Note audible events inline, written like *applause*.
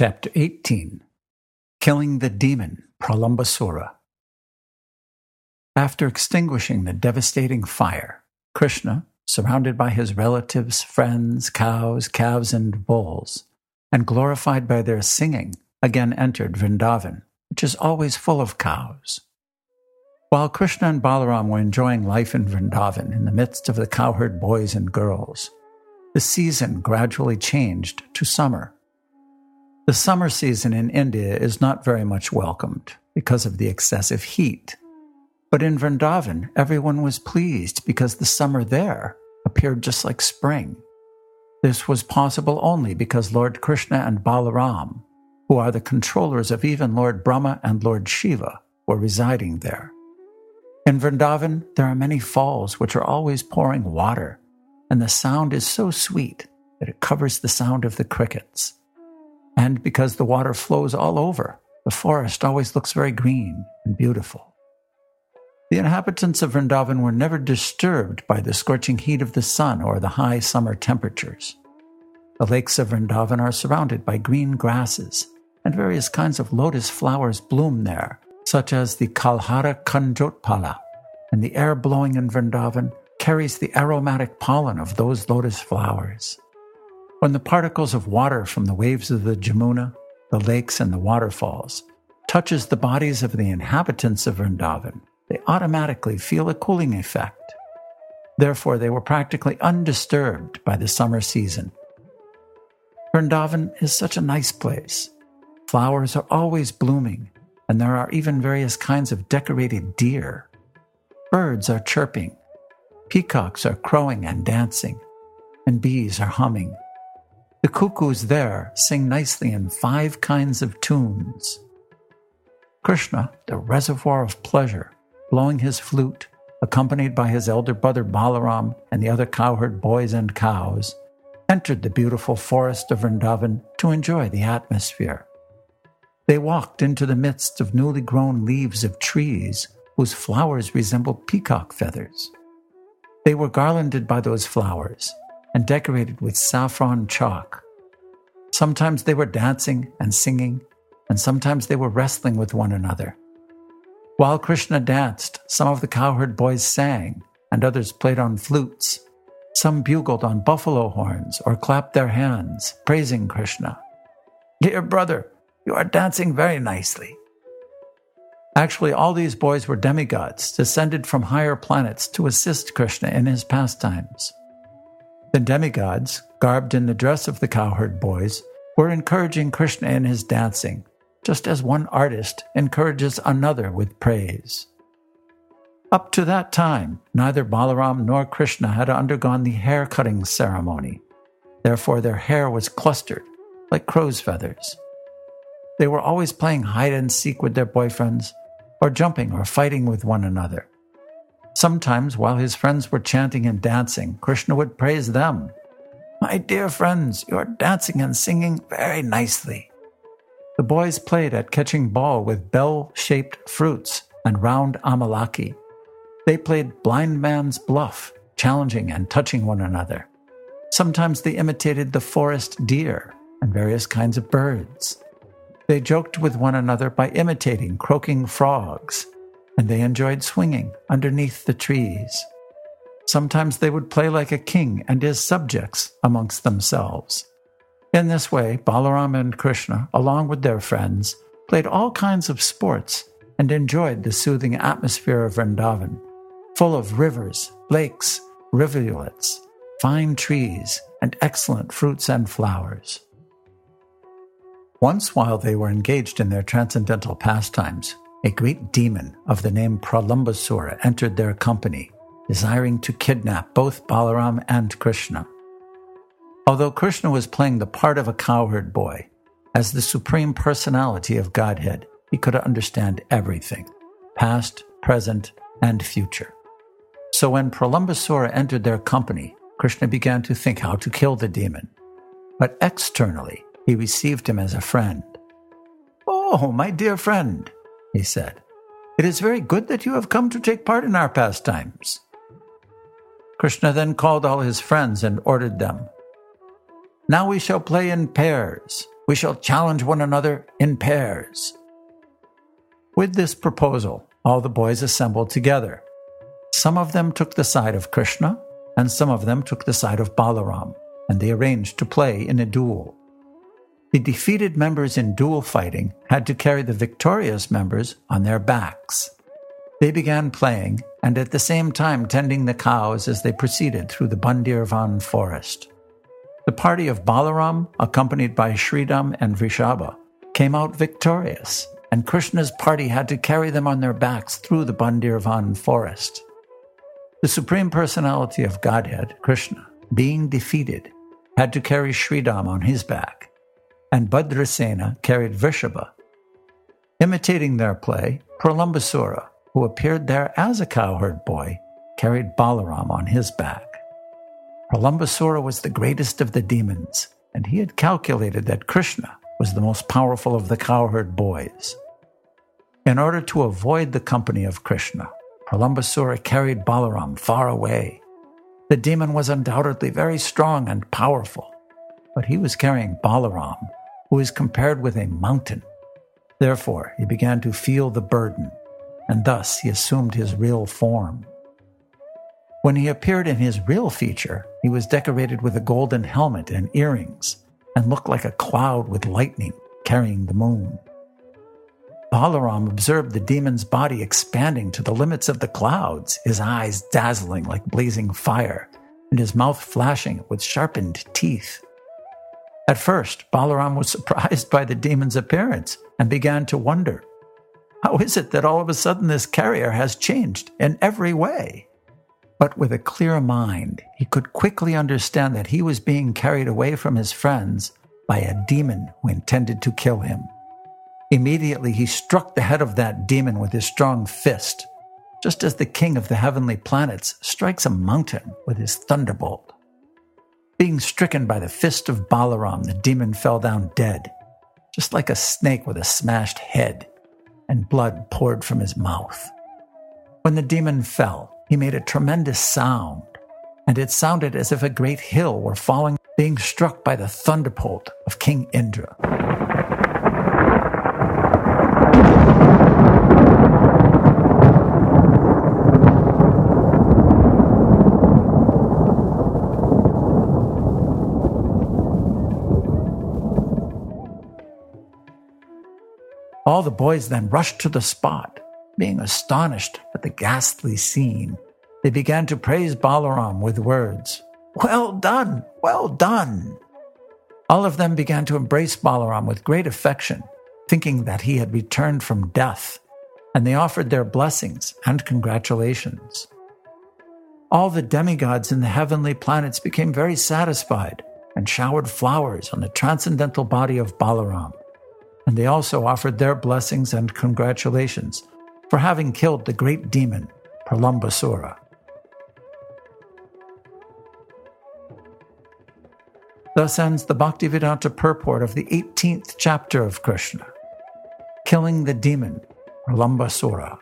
Chapter 18 Killing the Demon Pralambasura. After extinguishing the devastating fire, Krishna, surrounded by his relatives, friends, cows, calves, and bulls, and glorified by their singing, again entered Vrindavan, which is always full of cows. While Krishna and Balaram were enjoying life in Vrindavan in the midst of the cowherd boys and girls, the season gradually changed to summer. The summer season in India is not very much welcomed because of the excessive heat. But in Vrindavan, everyone was pleased because the summer there appeared just like spring. This was possible only because Lord Krishna and Balaram, who are the controllers of even Lord Brahma and Lord Shiva, were residing there. In Vrindavan, there are many falls which are always pouring water, and the sound is so sweet that it covers the sound of the crickets. And because the water flows all over, the forest always looks very green and beautiful. The inhabitants of Vrindavan were never disturbed by the scorching heat of the sun or the high summer temperatures. The lakes of Vrindavan are surrounded by green grasses, and various kinds of lotus flowers bloom there, such as the Kalhara Kanjotpala, and the air blowing in Vrindavan carries the aromatic pollen of those lotus flowers. When the particles of water from the waves of the Jamuna, the lakes, and the waterfalls touches the bodies of the inhabitants of Vrindavan, they automatically feel a cooling effect. Therefore, they were practically undisturbed by the summer season. Vrindavan is such a nice place. Flowers are always blooming, and there are even various kinds of decorated deer. Birds are chirping, peacocks are crowing and dancing, and bees are humming. The cuckoos there sing nicely in five kinds of tunes. Krishna, the reservoir of pleasure, blowing his flute, accompanied by his elder brother Balaram and the other cowherd boys and cows, entered the beautiful forest of Vrindavan to enjoy the atmosphere. They walked into the midst of newly grown leaves of trees whose flowers resembled peacock feathers. They were garlanded by those flowers and decorated with saffron chalk. Sometimes they were dancing and singing, and sometimes they were wrestling with one another. While Krishna danced, some of the cowherd boys sang, and others played on flutes. Some bugled on buffalo horns or clapped their hands, praising Krishna. Dear brother, you are dancing very nicely. Actually, all these boys were demigods, descended from higher planets to assist Krishna in his pastimes. The demigods, garbed in the dress of the cowherd boys, were encouraging Krishna in his dancing, just as one artist encourages another with praise. Up to that time, neither Balaram nor Krishna had undergone the hair cutting ceremony. Therefore, their hair was clustered, like crow's feathers. They were always playing hide and seek with their boyfriends, or jumping or fighting with one another. Sometimes, while his friends were chanting and dancing, Krishna would praise them. My dear friends, you are dancing and singing very nicely. The boys played at catching ball with bell shaped fruits and round amalaki. They played blind man's bluff, challenging and touching one another. Sometimes they imitated the forest deer and various kinds of birds. They joked with one another by imitating croaking frogs and they enjoyed swinging underneath the trees. Sometimes they would play like a king and his subjects amongst themselves. In this way, Balaram and Krishna, along with their friends, played all kinds of sports and enjoyed the soothing atmosphere of Vrindavan, full of rivers, lakes, rivulets, fine trees, and excellent fruits and flowers. Once, while they were engaged in their transcendental pastimes, a great demon of the name Pralambasura entered their company, desiring to kidnap both Balaram and Krishna. Although Krishna was playing the part of a cowherd boy, as the supreme personality of Godhead, he could understand everything past, present, and future. So when Pralambasura entered their company, Krishna began to think how to kill the demon. But externally, he received him as a friend. Oh, my dear friend, he said. It is very good that you have come to take part in our pastimes. Krishna then called all his friends and ordered them Now we shall play in pairs, We shall challenge one another in pairs. With this proposal, all the boys assembled together. Some of them took the side of Krishna, and some of them took the side of Balaram, and they arranged to play in a duel. The defeated members in duel fighting had to carry the victorious members on their backs. They began playing and at the same time tending the cows as they proceeded through the Bandirvan forest. The party of Balaram, accompanied by Sridham and Vrishabha, came out victorious, and Krishna's party had to carry them on their backs through the Bandirvan forest. The Supreme Personality of Godhead, Krishna, being defeated, had to carry Sridham on his back, and Bhadrasena carried Vrishabha. Imitating their play, Pralambasura, who appeared there as a cowherd boy, carried Balaram on his back. Pralambasura was the greatest of the demons, and he had calculated that Krishna was the most powerful of the cowherd boys. In order to avoid the company of Krishna, Pralambasura carried Balaram far away. The demon was undoubtedly very strong and powerful, but he was carrying Balaram, who is compared with a mountain. Therefore, he began to feel the burden and thus he assumed his real form. When he appeared in his real feature, he was decorated with a golden helmet and earrings, and looked like a cloud with lightning carrying the moon. Balaram observed the demon's body expanding to the limits of the clouds, his eyes dazzling like blazing fire, and his mouth flashing with sharpened teeth. At first, Balaram was *laughs* surprised by the demon's appearance and began to wonder how is it that all of a sudden this carrier has changed in every way? But with a clear mind, he could quickly understand that he was being carried away from his friends by a demon who intended to kill him. Immediately, he struck the head of that demon with his strong fist, just as the king of the heavenly planets strikes a mountain with his thunderbolt. Being stricken by the fist of Balaram, the demon fell down dead, just like a snake with a smashed head and blood poured from his mouth. When the demon fell, he made a tremendous sound, and it sounded as if a great hill were falling, being struck by the thunderbolt of King Indra. All the boys then rushed to the spot. Being astonished at the ghastly scene, they began to praise Balaram with words, Well done, well done. All of them began to embrace Balaram with great affection, thinking that he had returned from death, and they offered their blessings and congratulations. All the demigods in the heavenly planets became very satisfied and showered flowers on the transcendental body of Balaram and they also offered their blessings and congratulations for having killed the great demon, Pralambasura. Thus ends the Bhaktivedanta purport of the 18th chapter of Krishna, killing the demon, Pralambasura.